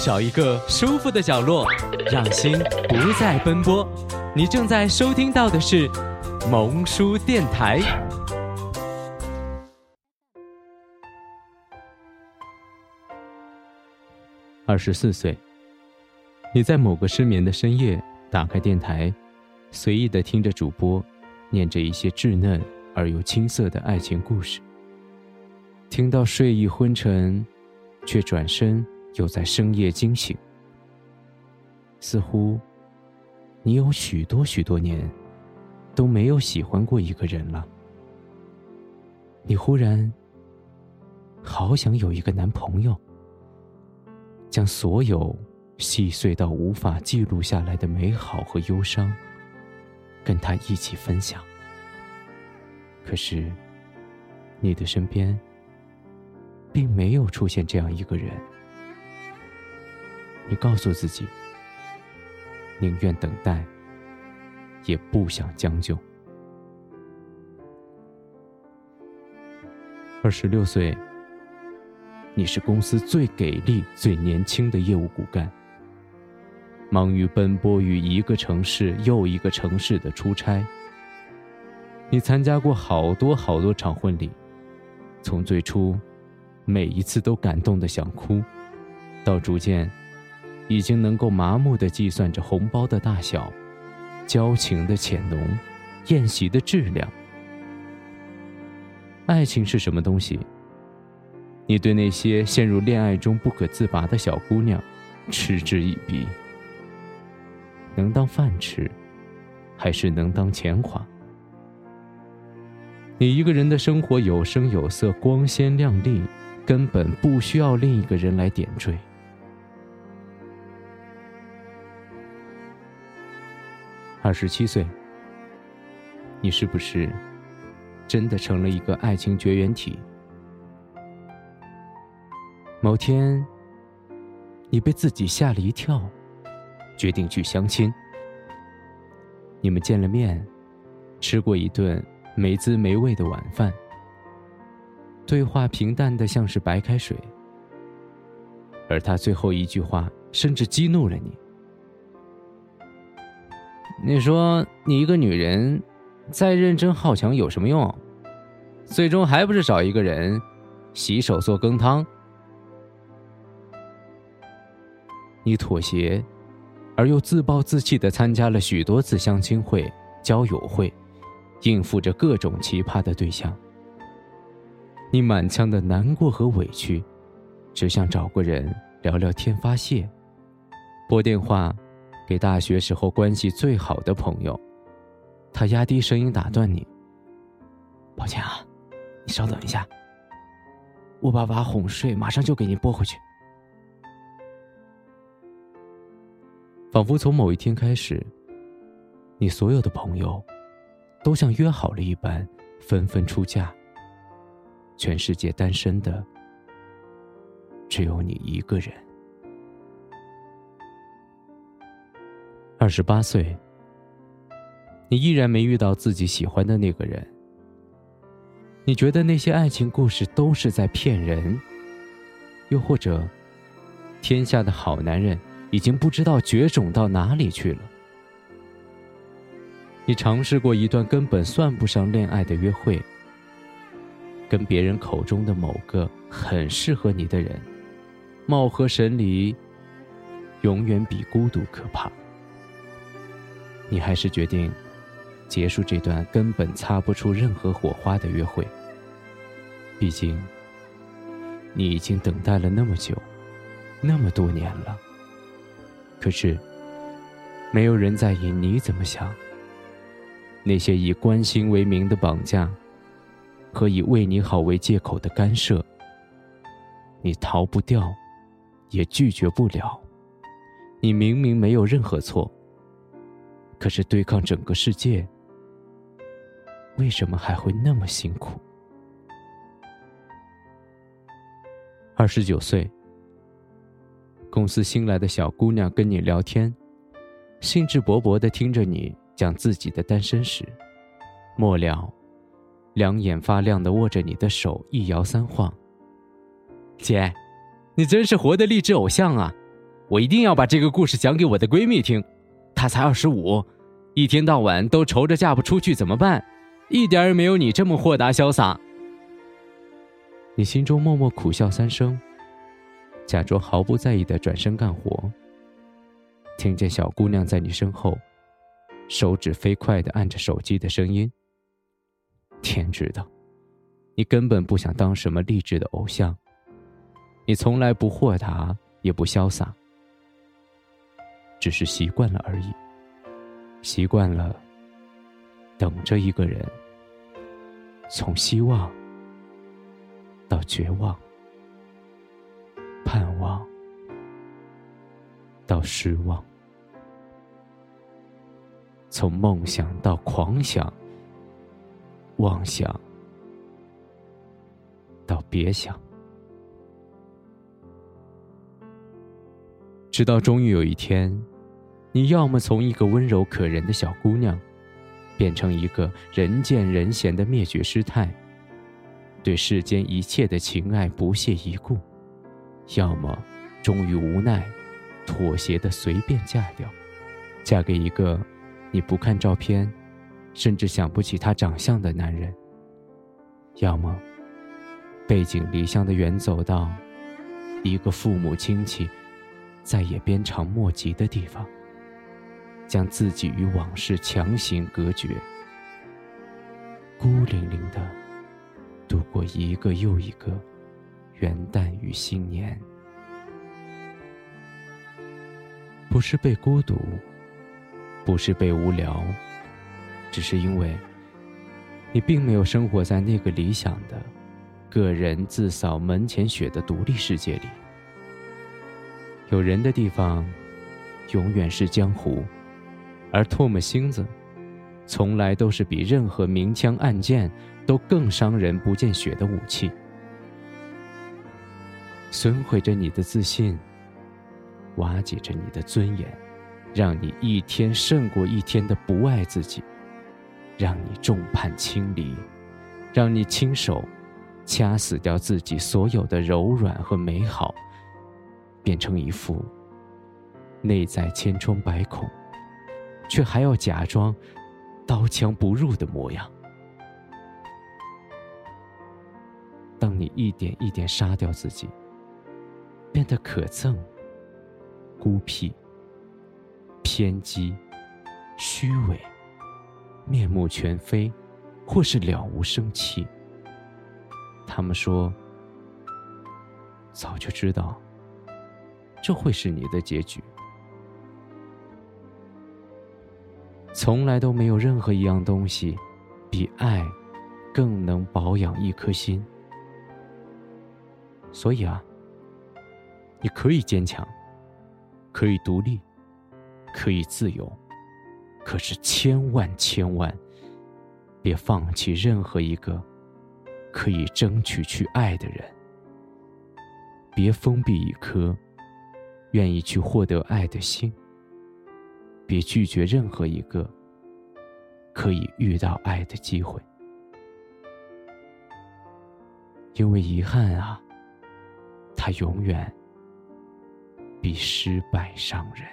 找一个舒服的角落，让心不再奔波。你正在收听到的是萌叔电台。二十四岁，你在某个失眠的深夜打开电台，随意的听着主播念着一些稚嫩而又青涩的爱情故事，听到睡意昏沉，却转身。又在深夜惊醒，似乎你有许多许多年都没有喜欢过一个人了。你忽然好想有一个男朋友，将所有细碎到无法记录下来的美好和忧伤跟他一起分享。可是，你的身边并没有出现这样一个人。你告诉自己，宁愿等待，也不想将就。二十六岁，你是公司最给力、最年轻的业务骨干，忙于奔波于一个城市又一个城市的出差。你参加过好多好多场婚礼，从最初每一次都感动的想哭，到逐渐。已经能够麻木地计算着红包的大小，交情的浅浓，宴席的质量。爱情是什么东西？你对那些陷入恋爱中不可自拔的小姑娘，嗤之以鼻。能当饭吃，还是能当钱花？你一个人的生活有声有色、光鲜亮丽，根本不需要另一个人来点缀。二十七岁，你是不是真的成了一个爱情绝缘体？某天，你被自己吓了一跳，决定去相亲。你们见了面，吃过一顿没滋没味的晚饭，对话平淡的像是白开水，而他最后一句话甚至激怒了你。你说你一个女人，再认真好强有什么用？最终还不是找一个人，洗手做羹汤。你妥协，而又自暴自弃的参加了许多次相亲会、交友会，应付着各种奇葩的对象。你满腔的难过和委屈，只想找个人聊聊天发泄，拨电话。给大学时候关系最好的朋友，他压低声音打断你：“抱歉啊，你稍等一下，我把娃哄睡，马上就给您拨回去。”仿佛从某一天开始，你所有的朋友都像约好了一般，纷纷出嫁。全世界单身的只有你一个人。二十八岁，你依然没遇到自己喜欢的那个人。你觉得那些爱情故事都是在骗人，又或者，天下的好男人已经不知道绝种到哪里去了。你尝试过一段根本算不上恋爱的约会，跟别人口中的某个很适合你的人，貌合神离，永远比孤独可怕。你还是决定结束这段根本擦不出任何火花的约会。毕竟，你已经等待了那么久，那么多年了。可是，没有人在意你怎么想。那些以关心为名的绑架，和以为你好为借口的干涉，你逃不掉，也拒绝不了。你明明没有任何错。可是，对抗整个世界，为什么还会那么辛苦？二十九岁，公司新来的小姑娘跟你聊天，兴致勃勃的听着你讲自己的单身史，末了，两眼发亮的握着你的手，一摇三晃。姐，你真是活的励志偶像啊！我一定要把这个故事讲给我的闺蜜听。她才二十五，一天到晚都愁着嫁不出去怎么办？一点也没有你这么豁达潇洒。你心中默默苦笑三声，假装毫不在意的转身干活。听见小姑娘在你身后，手指飞快的按着手机的声音。天知道，你根本不想当什么励志的偶像。你从来不豁达，也不潇洒，只是习惯了而已。习惯了等着一个人，从希望到绝望，盼望到失望，从梦想到狂想。妄想，到别想，直到终于有一天，你要么从一个温柔可人的小姑娘，变成一个人见人嫌的灭绝师太，对世间一切的情爱不屑一顾；要么终于无奈，妥协的随便嫁掉，嫁给一个你不看照片。甚至想不起他长相的男人，要么背井离乡的远走到一个父母亲戚再也鞭长莫及的地方，将自己与往事强行隔绝，孤零零的度过一个又一个元旦与新年。不是被孤独，不是被无聊。只是因为，你并没有生活在那个理想的、个人自扫门前雪的独立世界里。有人的地方，永远是江湖，而唾沫星子，从来都是比任何明枪暗箭都更伤人不见血的武器，损毁着你的自信，瓦解着你的尊严，让你一天胜过一天的不爱自己。让你众叛亲离，让你亲手掐死掉自己所有的柔软和美好，变成一副内在千疮百孔，却还要假装刀枪不入的模样。当你一点一点杀掉自己，变得可憎、孤僻、偏激、虚伪。面目全非，或是了无生气。他们说：“早就知道，这会是你的结局。从来都没有任何一样东西，比爱更能保养一颗心。所以啊，你可以坚强，可以独立，可以自由。”可是，千万千万，别放弃任何一个可以争取去爱的人。别封闭一颗愿意去获得爱的心。别拒绝任何一个可以遇到爱的机会。因为遗憾啊，它永远比失败伤人。